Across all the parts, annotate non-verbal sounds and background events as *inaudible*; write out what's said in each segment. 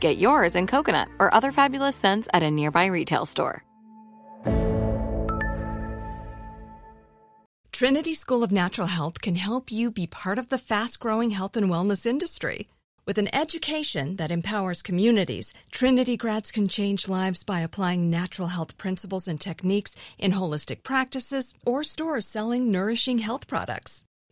Get yours in coconut or other fabulous scents at a nearby retail store. Trinity School of Natural Health can help you be part of the fast growing health and wellness industry. With an education that empowers communities, Trinity grads can change lives by applying natural health principles and techniques in holistic practices or stores selling nourishing health products.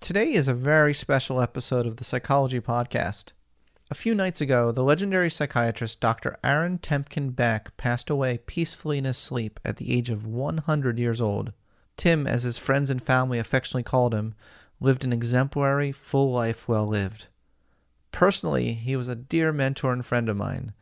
today is a very special episode of the Psychology Podcast. A few nights ago, the legendary psychiatrist Dr. Aaron Temkin Beck passed away peacefully in his sleep at the age of 100 years old. Tim, as his friends and family affectionately called him, lived an exemplary, full life well lived. Personally, he was a dear mentor and friend of mine.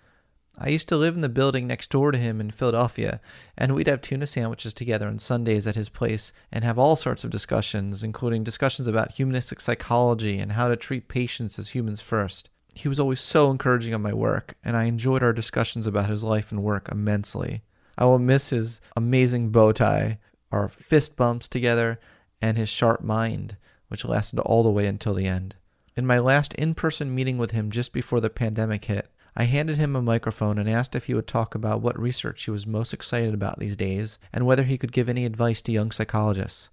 I used to live in the building next door to him in Philadelphia, and we'd have tuna sandwiches together on Sundays at his place and have all sorts of discussions, including discussions about humanistic psychology and how to treat patients as humans first. He was always so encouraging of my work, and I enjoyed our discussions about his life and work immensely. I will miss his amazing bow tie, our fist bumps together, and his sharp mind, which lasted all the way until the end. In my last in person meeting with him just before the pandemic hit, I handed him a microphone and asked if he would talk about what research he was most excited about these days and whether he could give any advice to young psychologists.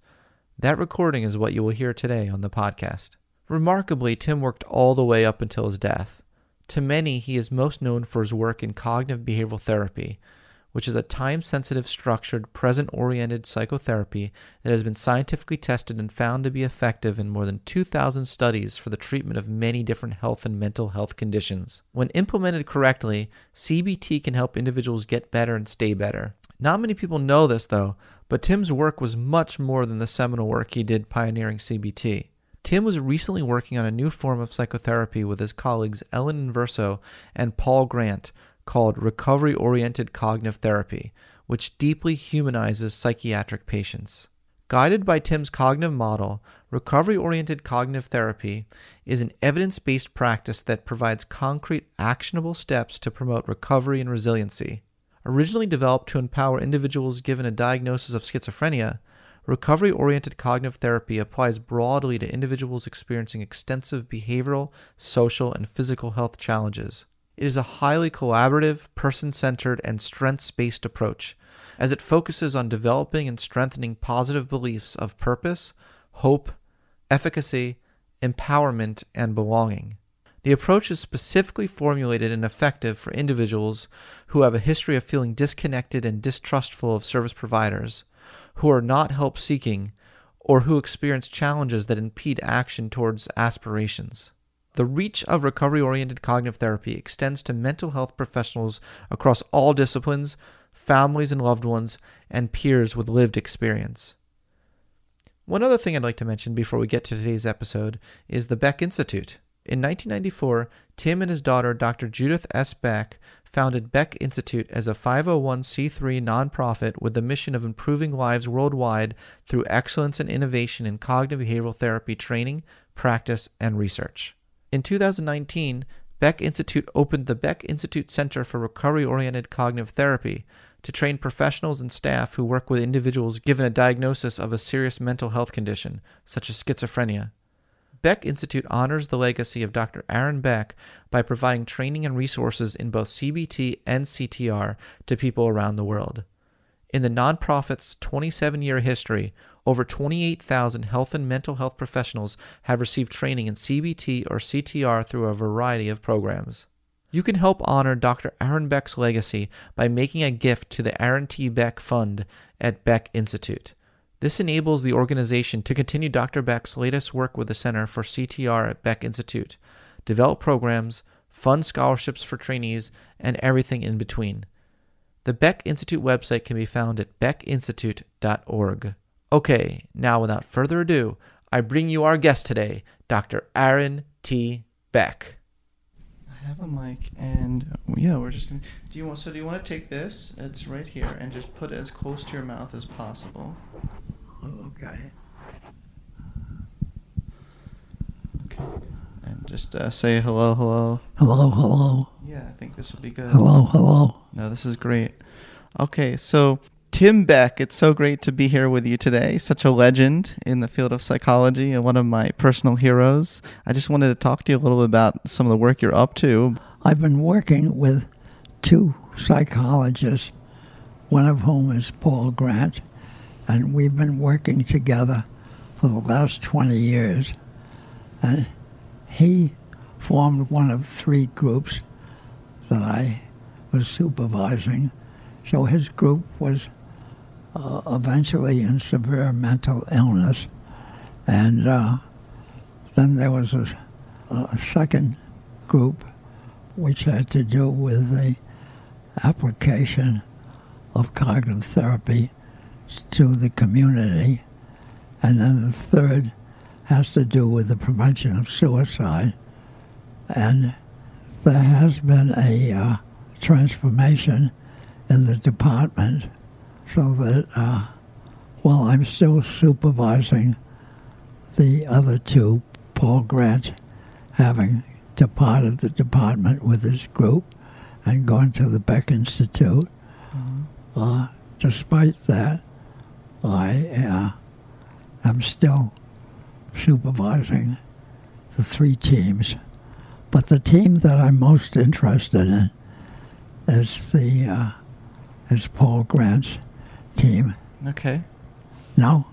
That recording is what you will hear today on the podcast. Remarkably, Tim worked all the way up until his death. To many, he is most known for his work in cognitive behavioral therapy, which is a time sensitive, structured, present oriented psychotherapy that has been scientifically tested and found to be effective in more than 2,000 studies for the treatment of many different health and mental health conditions. When implemented correctly, CBT can help individuals get better and stay better. Not many people know this, though, but Tim's work was much more than the seminal work he did pioneering CBT. Tim was recently working on a new form of psychotherapy with his colleagues Ellen Inverso and Paul Grant called recovery oriented cognitive therapy, which deeply humanizes psychiatric patients. Guided by Tim's cognitive model, recovery oriented cognitive therapy is an evidence based practice that provides concrete, actionable steps to promote recovery and resiliency. Originally developed to empower individuals given a diagnosis of schizophrenia, recovery oriented cognitive therapy applies broadly to individuals experiencing extensive behavioral, social, and physical health challenges. It is a highly collaborative, person centered, and strengths based approach, as it focuses on developing and strengthening positive beliefs of purpose, hope, efficacy, empowerment, and belonging. The approach is specifically formulated and effective for individuals who have a history of feeling disconnected and distrustful of service providers, who are not help seeking, or who experience challenges that impede action towards aspirations. The reach of recovery oriented cognitive therapy extends to mental health professionals across all disciplines, families and loved ones, and peers with lived experience. One other thing I'd like to mention before we get to today's episode is the Beck Institute. In 1994, Tim and his daughter, Dr. Judith S. Beck, founded Beck Institute as a 501c3 nonprofit with the mission of improving lives worldwide through excellence and innovation in cognitive behavioral therapy training, practice, and research. In 2019, Beck Institute opened the Beck Institute Center for Recovery Oriented Cognitive Therapy to train professionals and staff who work with individuals given a diagnosis of a serious mental health condition, such as schizophrenia. Beck Institute honors the legacy of Dr. Aaron Beck by providing training and resources in both CBT and CTR to people around the world. In the nonprofit's 27 year history, over 28,000 health and mental health professionals have received training in CBT or CTR through a variety of programs. You can help honor Dr. Aaron Beck's legacy by making a gift to the Aaron T. Beck Fund at Beck Institute. This enables the organization to continue Dr. Beck's latest work with the Center for CTR at Beck Institute, develop programs, fund scholarships for trainees, and everything in between. The Beck Institute website can be found at beckinstitute.org. Okay, now without further ado, I bring you our guest today, Dr. Aaron T. Beck. I have a mic, and yeah, we're just gonna. Do you want? So, do you want to take this? It's right here, and just put it as close to your mouth as possible. Okay. Okay. And just uh, say hello, hello. Hello, hello. Yeah, I think this would be good. Hello, hello. No, this is great. Okay, so Tim Beck, it's so great to be here with you today. Such a legend in the field of psychology and one of my personal heroes. I just wanted to talk to you a little bit about some of the work you're up to. I've been working with two psychologists, one of whom is Paul Grant, and we've been working together for the last 20 years. And he formed one of three groups that I was supervising. So his group was uh, eventually in severe mental illness. And uh, then there was a, a second group which had to do with the application of cognitive therapy to the community. And then the third has to do with the prevention of suicide. And there has been a uh, transformation in the department so that uh, while I'm still supervising the other two, Paul Grant having departed the department with his group and gone to the Beck Institute, mm-hmm. uh, despite that, I uh, am still supervising the three teams. But the team that I'm most interested in is the uh, is Paul Grant's team. Okay. Now,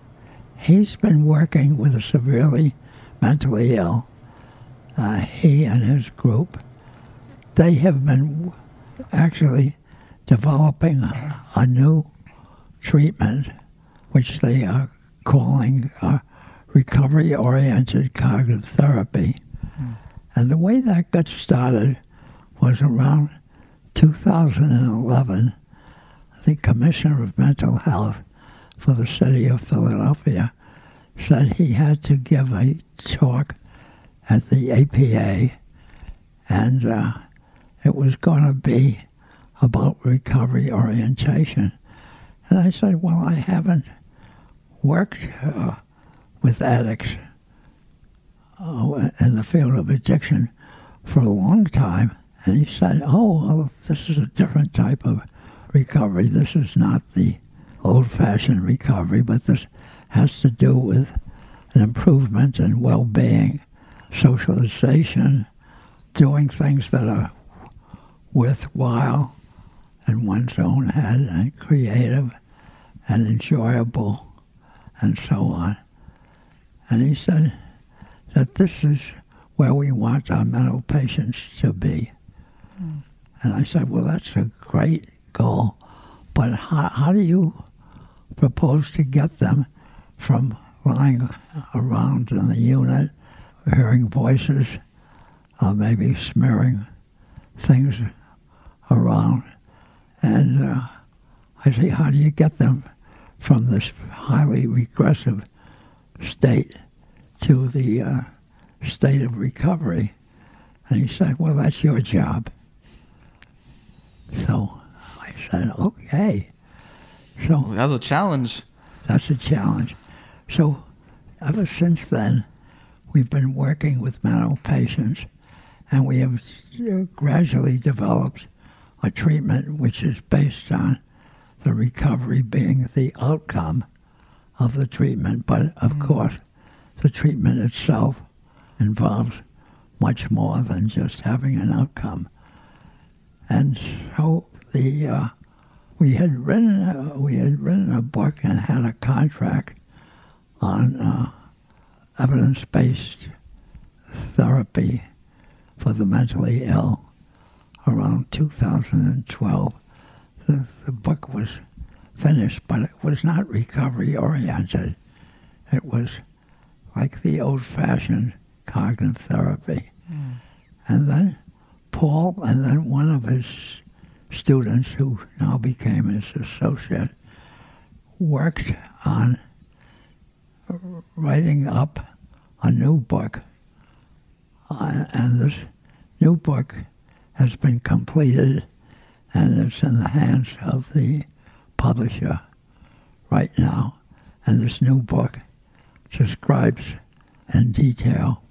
he's been working with a severely mentally ill. Uh, he and his group, they have been actually developing a, a new treatment which they are calling uh, recovery oriented cognitive therapy. Mm. And the way that got started was around 2011. The Commissioner of Mental Health for the city of Philadelphia said he had to give a talk at the APA, and uh, it was going to be about recovery orientation. And I said, Well, I haven't worked uh, with addicts uh, in the field of addiction for a long time. And he said, Oh, well, this is a different type of recovery. This is not the old fashioned recovery, but this has to do with an improvement in well being, socialization, doing things that are worthwhile in one's own head and creative and enjoyable and so on. And he said that this is where we want our mental patients to be. Mm. And I said, well, that's a great goal, but how, how do you propose to get them from lying around in the unit, hearing voices, uh, maybe smearing things around? And uh, I say, how do you get them from this highly regressive state to the uh, state of recovery. And he said, Well, that's your job. So said, Okay. So that was a challenge. That's a challenge. So ever since then, we've been working with mental patients, and we have uh, gradually developed a treatment which is based on the recovery being the outcome of the treatment. But of mm. course, the treatment itself involves much more than just having an outcome. And so the uh, we had written uh, we had written a book and had a contract on uh, evidence-based therapy for the mentally ill around 2012. The, the book was finished, but it was not recovery oriented. It was like the old fashioned cognitive therapy. Mm. And then Paul, and then one of his students, who now became his associate, worked on writing up a new book. Uh, and this new book has been completed and it's in the hands of the publisher right now. And this new book describes in detail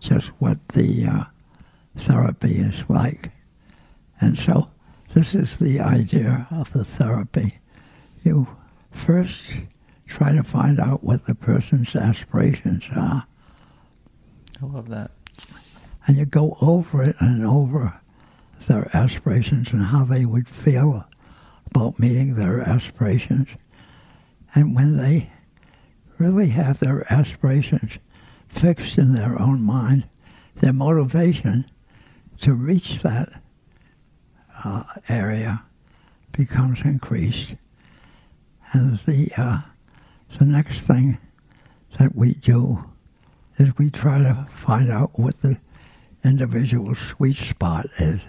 just what the uh, therapy is like. And so this is the idea of the therapy. You first try to find out what the person's aspirations are. I love that. And you go over it and over their aspirations and how they would feel about meeting their aspirations. And when they really have their aspirations fixed in their own mind, their motivation to reach that uh, area becomes increased. And the, uh, the next thing that we do is we try to find out what the individual's sweet spot is.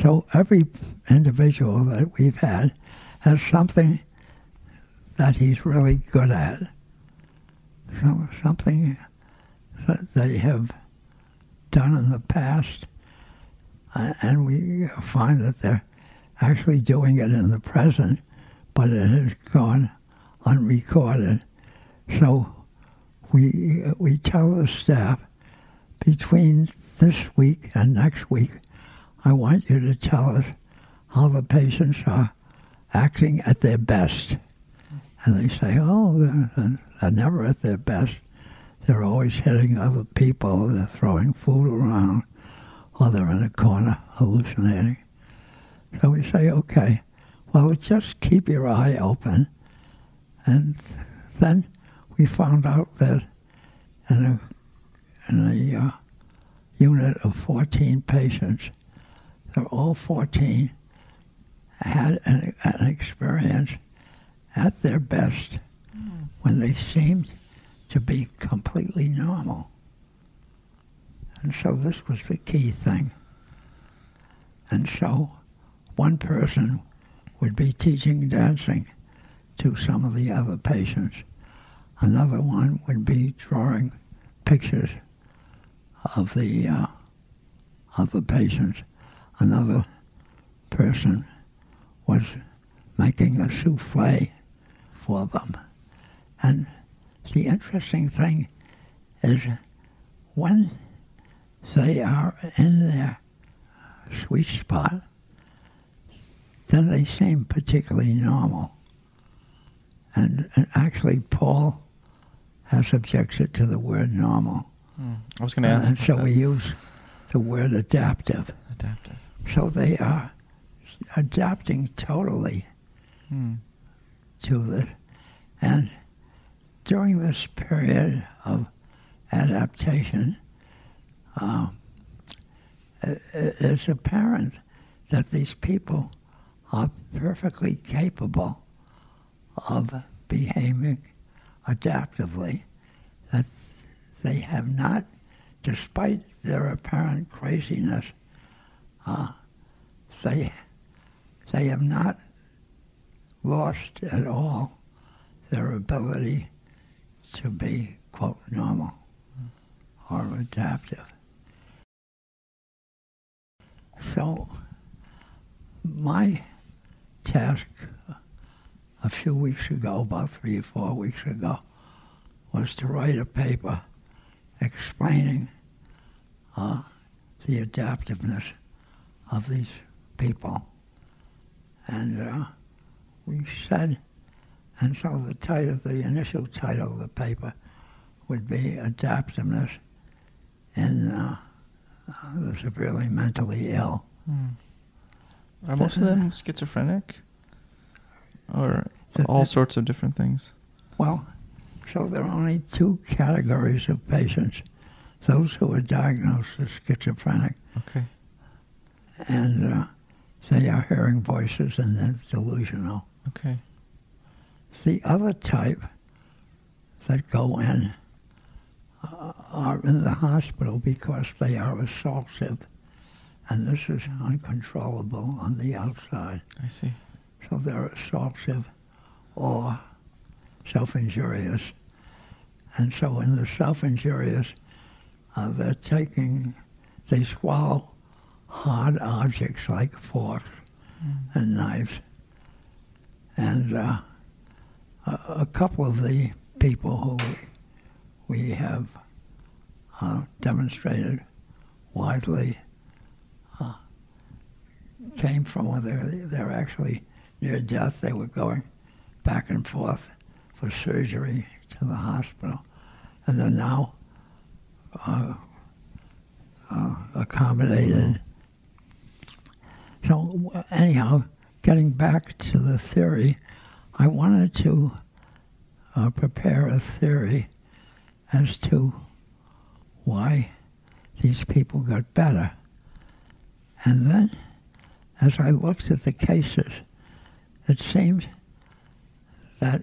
So every individual that we've had has something that he's really good at, so, something that they have done in the past, and we find that they're actually doing it in the present, but it has gone unrecorded. So we we tell the staff between this week and next week, I want you to tell us how the patients are acting at their best. And they say, oh, they're, they're never at their best. They're always hitting other people. They're throwing food around, or they're in a corner hallucinating. So we say, okay, well, just keep your eye open. And then we found out that in a, in a uh, unit of 14 patients, they're all 14 had an, an experience at their best mm. when they seemed to be completely normal. And so this was the key thing. And so one person would be teaching dancing to some of the other patients. Another one would be drawing pictures of the uh, patients. Another person was making a souffle for them. And the interesting thing is when they are in their sweet spot, then they seem particularly normal. And, and actually, Paul has objected to the word normal. Mm. I was going to ask. and so that. we use the word adaptive. Adaptive. So they are adapting totally mm. to this. And during this period of adaptation, uh, it's apparent that these people are perfectly capable of behaving adaptively, that they have not, despite their apparent craziness, uh, they, they have not lost at all their ability to be, quote, normal or adaptive. So, my task a few weeks ago, about three or four weeks ago, was to write a paper explaining uh, the adaptiveness of these people. And uh, we said, and so the title, the initial title of the paper would be Adaptiveness in uh, uh, the Severely Mentally Ill. Are most of them schizophrenic? Or all sorts of different things? Well, so there are only two categories of patients those who are diagnosed as schizophrenic, Okay. and uh, they are hearing voices and they're delusional. Okay. The other type that go in are in the hospital because they are assaultive, and this is uncontrollable on the outside. I see. So they're assaultive or self-injurious. And so in the self-injurious, uh, they're taking, they swallow hard objects like forks and knives. And uh, a, a couple of the people who we, have uh, demonstrated widely uh, came from where they're, they're actually near death. They were going back and forth for surgery to the hospital. And they're now uh, uh, accommodated. So, anyhow, getting back to the theory, I wanted to uh, prepare a theory as to why these people got better. And then, as I looked at the cases, it seemed that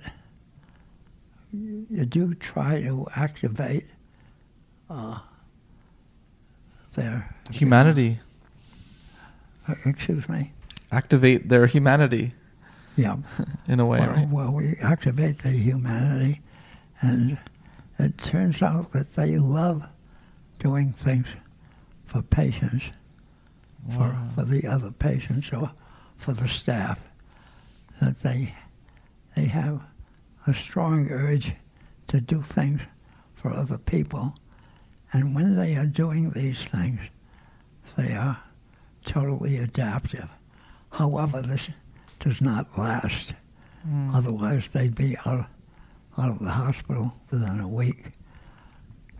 you do try to activate uh, their Humanity. uh, excuse me. Activate their humanity Yeah. *laughs* in a way, well, right? well, we activate the humanity, and it turns out that they love doing things for patients, for, Wow. for the other patients, or for the staff. That they they have a strong urge to do things for other people, and when they are doing these things, they are totally adaptive. However, this does not last. Hmm. Otherwise, they'd be out, out of the hospital within a week.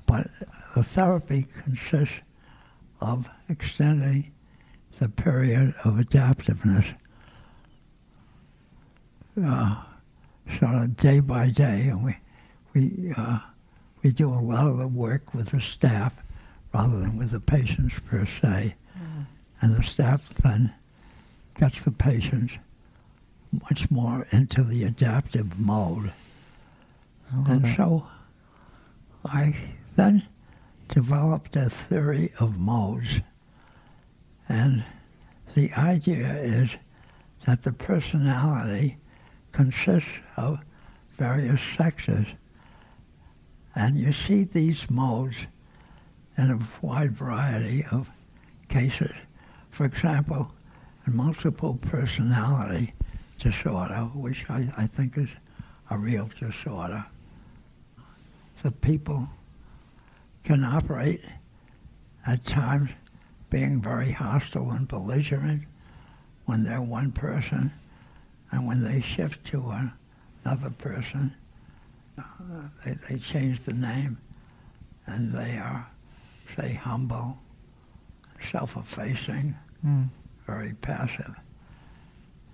But the therapy consists of extending the period of adaptiveness uh, sort of day by day. And we, we, uh, we do a lot of the work with the staff rather than with the patients per se. And the staff then gets the patients much more into the adaptive mode. And so I then developed a theory of modes. And the idea is that the personality consists of various sexes. And you see these modes in a wide variety of cases. For example, in multiple personality disorder, which I, I think is a real disorder, the people can operate at times being very hostile and belligerent when they're one person, and when they shift to another person, uh, they, they change the name, and they are, say, humble, self-effacing, Mm. very passive.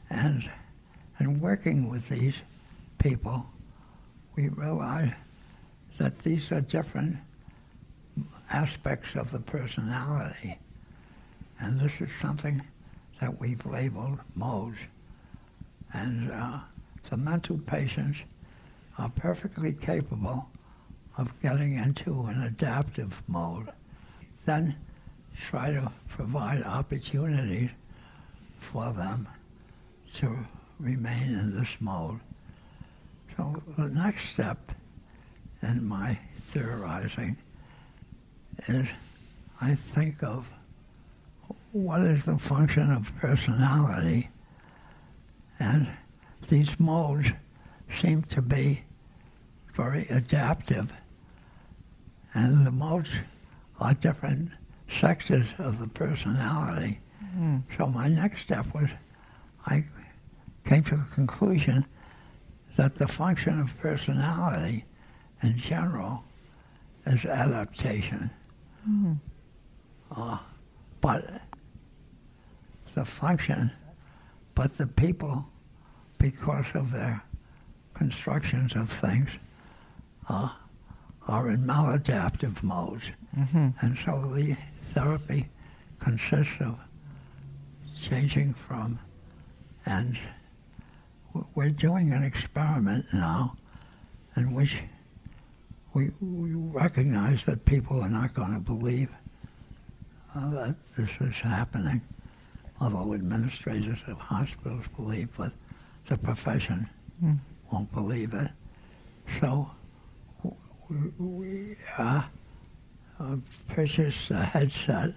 And in working with these people, we realize that these are different aspects of the personality. And this is something that we've labeled modes. And uh, the mental patients are perfectly capable of getting into an adaptive mode. Then try to provide opportunities for them to remain in this mode. So the next step in my theorizing is I think of what is the function of personality, and these modes seem to be very adaptive, and the modes are different sexes of the personality. Mm-hmm. So my next step was I came to the conclusion that the function of personality in general is adaptation. Uh, but the function, but the people, because of their constructions of things, uh, are in maladaptive modes. And so the therapy consists of changing from, and we're doing an experiment now in which we, we recognize that people are not going to believe uh, that this is happening, although administrators of hospitals believe, but the profession won't believe it. So we, we uh, uh, purchased a headset,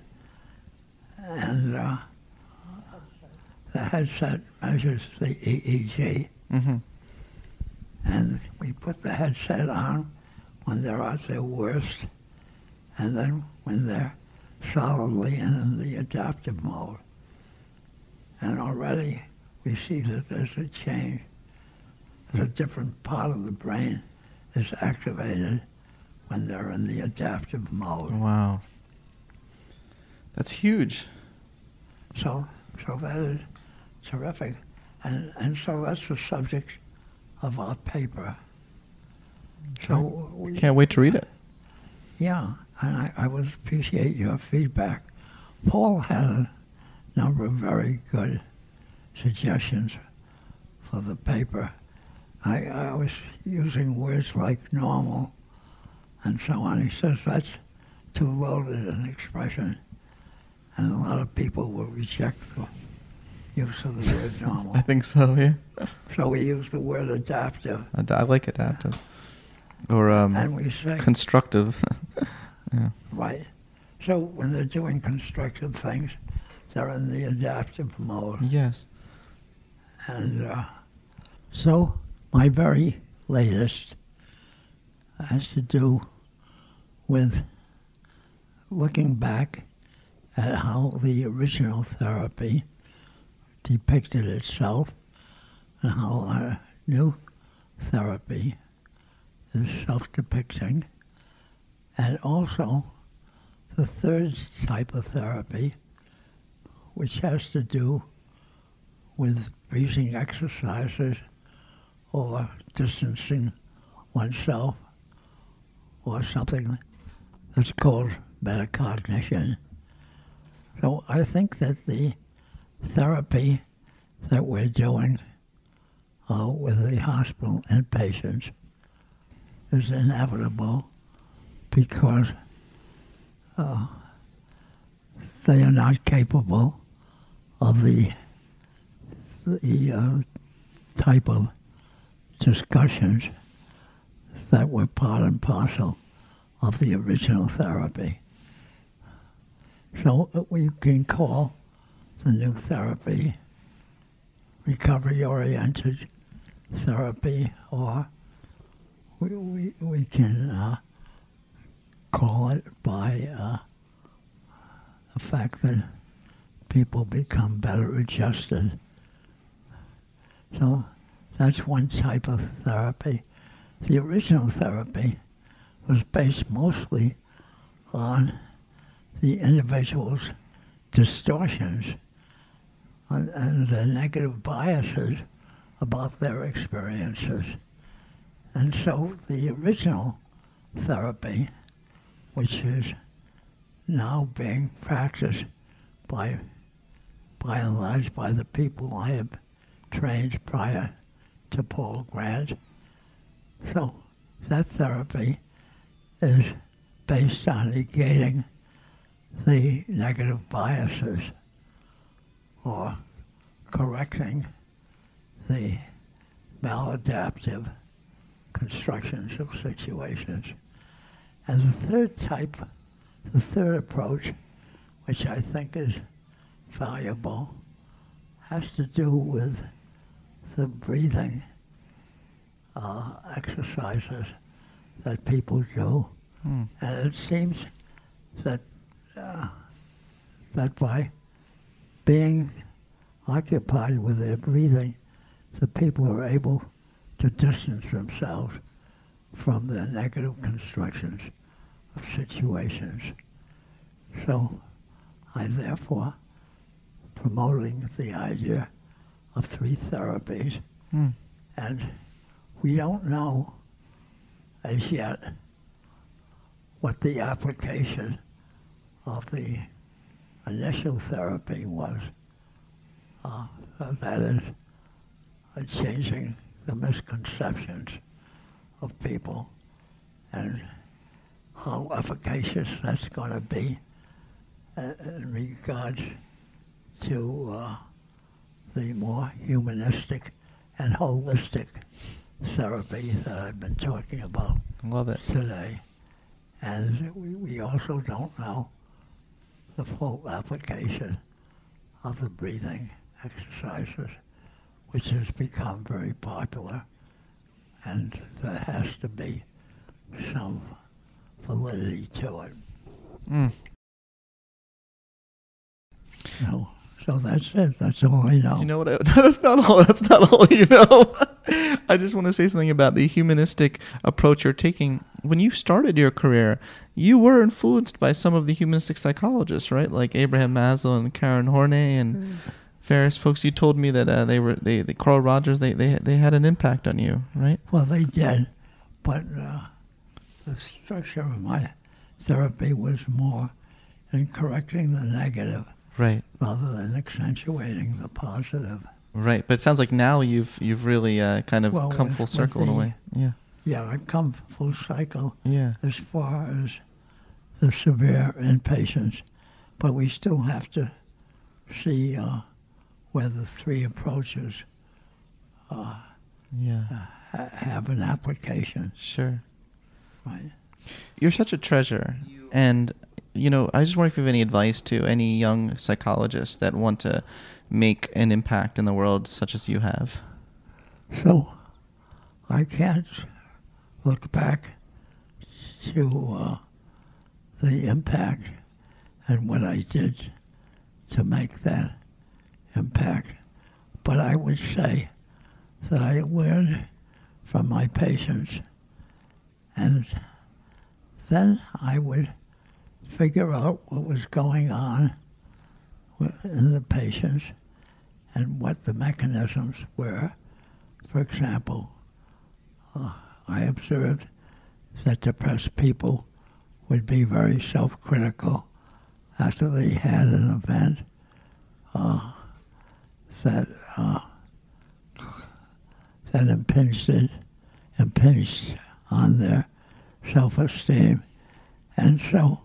and uh, the headset measures the EEG. Mm-hmm. And we put the headset on when they're at their worst, and then when they're solidly in the adaptive mode. And already we see that there's a change. That a different part of the brain is activated when they're in the adaptive mode. Wow. That's huge. So, so that is terrific. And, and so that's the subject of our paper. So we, Can't wait to read it. Yeah, and I, I would appreciate your feedback. Paul had a number of very good suggestions for the paper. I, I was using words like normal and so on. He says that's too loaded an expression, and a lot of people will reject the use of the word *laughs* normal. I think so. Yeah. so we use the word adaptive, Ad- I like adaptive, or um, and we say constructive. *laughs* yeah. Right. So when they're doing constructive things, they're in the adaptive mode. Yes. And uh, so my very latest has to do with looking back at how the original therapy depicted itself and how our new therapy is self-depicting and also the third type of therapy, which has to do with breathing exercises or distancing oneself or something that's called metacognition. So I think that the therapy that we're doing uh, with the hospital inpatients is inevitable because uh, they are not capable of the the uh, type of discussions that were part and parcel of the original therapy. So uh, we can call the new therapy recovery-oriented therapy, or we, we, we can uh, call it by uh, the fact that people become better adjusted. So that's one type of therapy. The original therapy was based mostly on the individual's distortions and, and the negative biases about their experiences. And so the original therapy, which is now being practiced by, by and large, by the people I have trained prior to Paul Grant. So that therapy is based on negating the negative biases or correcting the maladaptive constructions of situations. And the third type, the third approach, which I think is valuable, has to do with the breathing uh, exercises that people do. And it seems that uh, that by being occupied with their breathing, the people are able to distance themselves from the negative constructions of situations. So I therefore promoting the idea of three therapies. Hmm. And we don't know as yet what the application of the initial therapy was. Uh, that is, uh, changing the misconceptions of people and how efficacious that's going to be uh, in regards to uh, the more humanistic and holistic therapy that I've been talking about Love it. today. And we, we also don't know the full application of the breathing exercises, which has become very popular. And there has to be some validity to it. Mm. So, so that's it. That's all I know. Do you know what? I, *laughs* that's not all. That's not all you know. *laughs* I just want to say something about the humanistic approach you're taking. When you started your career, you were influenced by some of the humanistic psychologists, right? Like Abraham Maslow and Karen Horney and various folks. You told me that uh, they were they, they Carl Rogers. They they they had an impact on you, right? Well, they did, but uh, the structure of my therapy was more in correcting the negative Right. rather than accentuating the positive. Right. But it sounds like now you've you've really uh, kind of Well, come with- full circle in a way. Yeah. Yeah, I come full cycle Yeah. as far as the severe inpatients, but we still have to see uh, where the three approaches Yeah. ha- have an application. Sure. Right. You're such a treasure. And, you know, I just wonder if you have any advice to any young psychologists that want to make an impact in the world such as you have. So I can't look back to uh, the impact and what I did to make that impact. But I would say that I learned from my patients and then I would figure out what was going on in the patients and what the mechanisms were. For example, uh, I observed that depressed people would be very self-critical after they had an event uh, that uh, that impinged it, impinged on their self-esteem, and so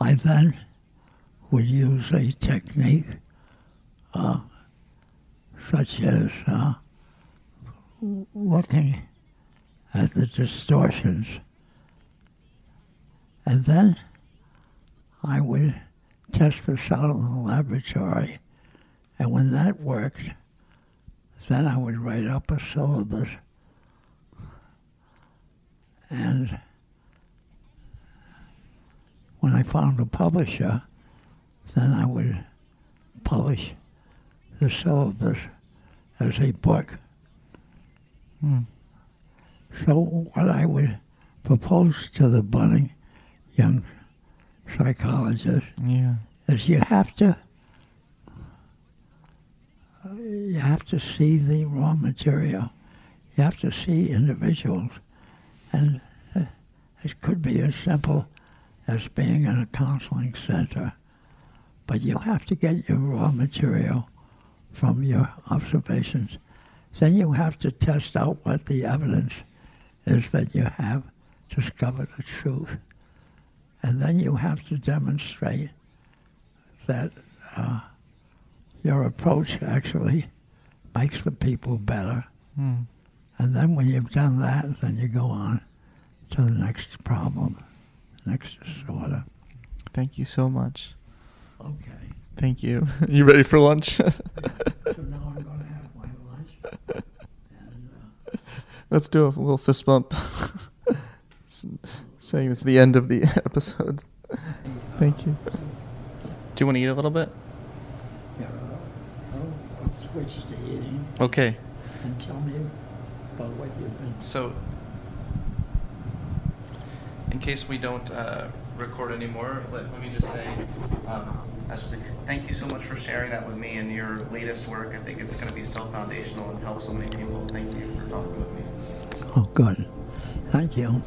I then would use a technique uh, such as uh, looking at the distortions. And then I would test this out in the laboratory. And when that worked, then I would write up a syllabus. And when I found a publisher, then I would publish the syllabus as a book. Hmm. So what I would propose to the budding young psychologist Yeah. is you have to you have to see the raw material. You have to see individuals, and uh, it could be as simple as being in a counseling center, but you have to get your raw material from your observations. Then you have to test out what the evidence is that you have discovered the truth. And then you have to demonstrate that uh, your approach actually makes the people better. Hmm. And then when you've done that, then you go on to the next problem, next disorder. Thank you so much. Okay. Thank you. *laughs* you ready for lunch? *laughs* So now I'm going to have my lunch. And, uh, Let's do a little fist bump. *laughs* Saying it's the end of the episode. Thank you. Do you want to eat a little bit? I'll to eating. Okay. and tell me about what you've been. So, in case we don't uh, record anymore, let, let me just say, um, thank you so much for sharing that with me and your latest work. I think it's going to be so foundational and help so many people. Thank you for talking with me. Oh, good. Thank you.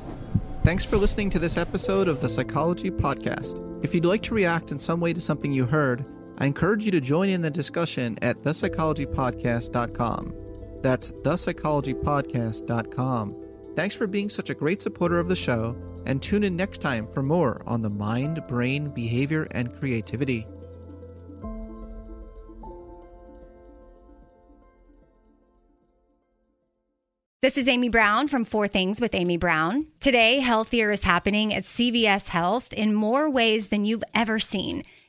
Thanks for listening to this episode of the Psychology Podcast. If you'd like to react in some way to something you heard, I encourage you to join in the discussion at thepsychologypodcast.com. That's thepsychologypodcast.com. Thanks for being such a great supporter of the show, and tune in next time for more on the mind, brain, behavior, and creativity. This is Amy Brown from Four Things with Amy Brown. Today, healthier is happening at CVS Health in more ways than you've ever seen.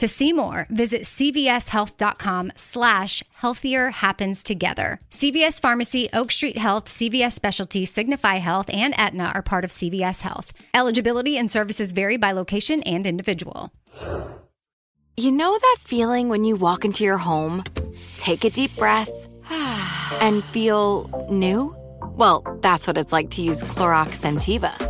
To see more, visit cvshealth.com slash healthier happens together. CVS Pharmacy, Oak Street Health, CVS Specialty, Signify Health, and Aetna are part of CVS Health. Eligibility and services vary by location and individual. You know that feeling when you walk into your home, take a deep breath, *sighs* and feel new? Well, that's what it's like to use Clorox Scentiva.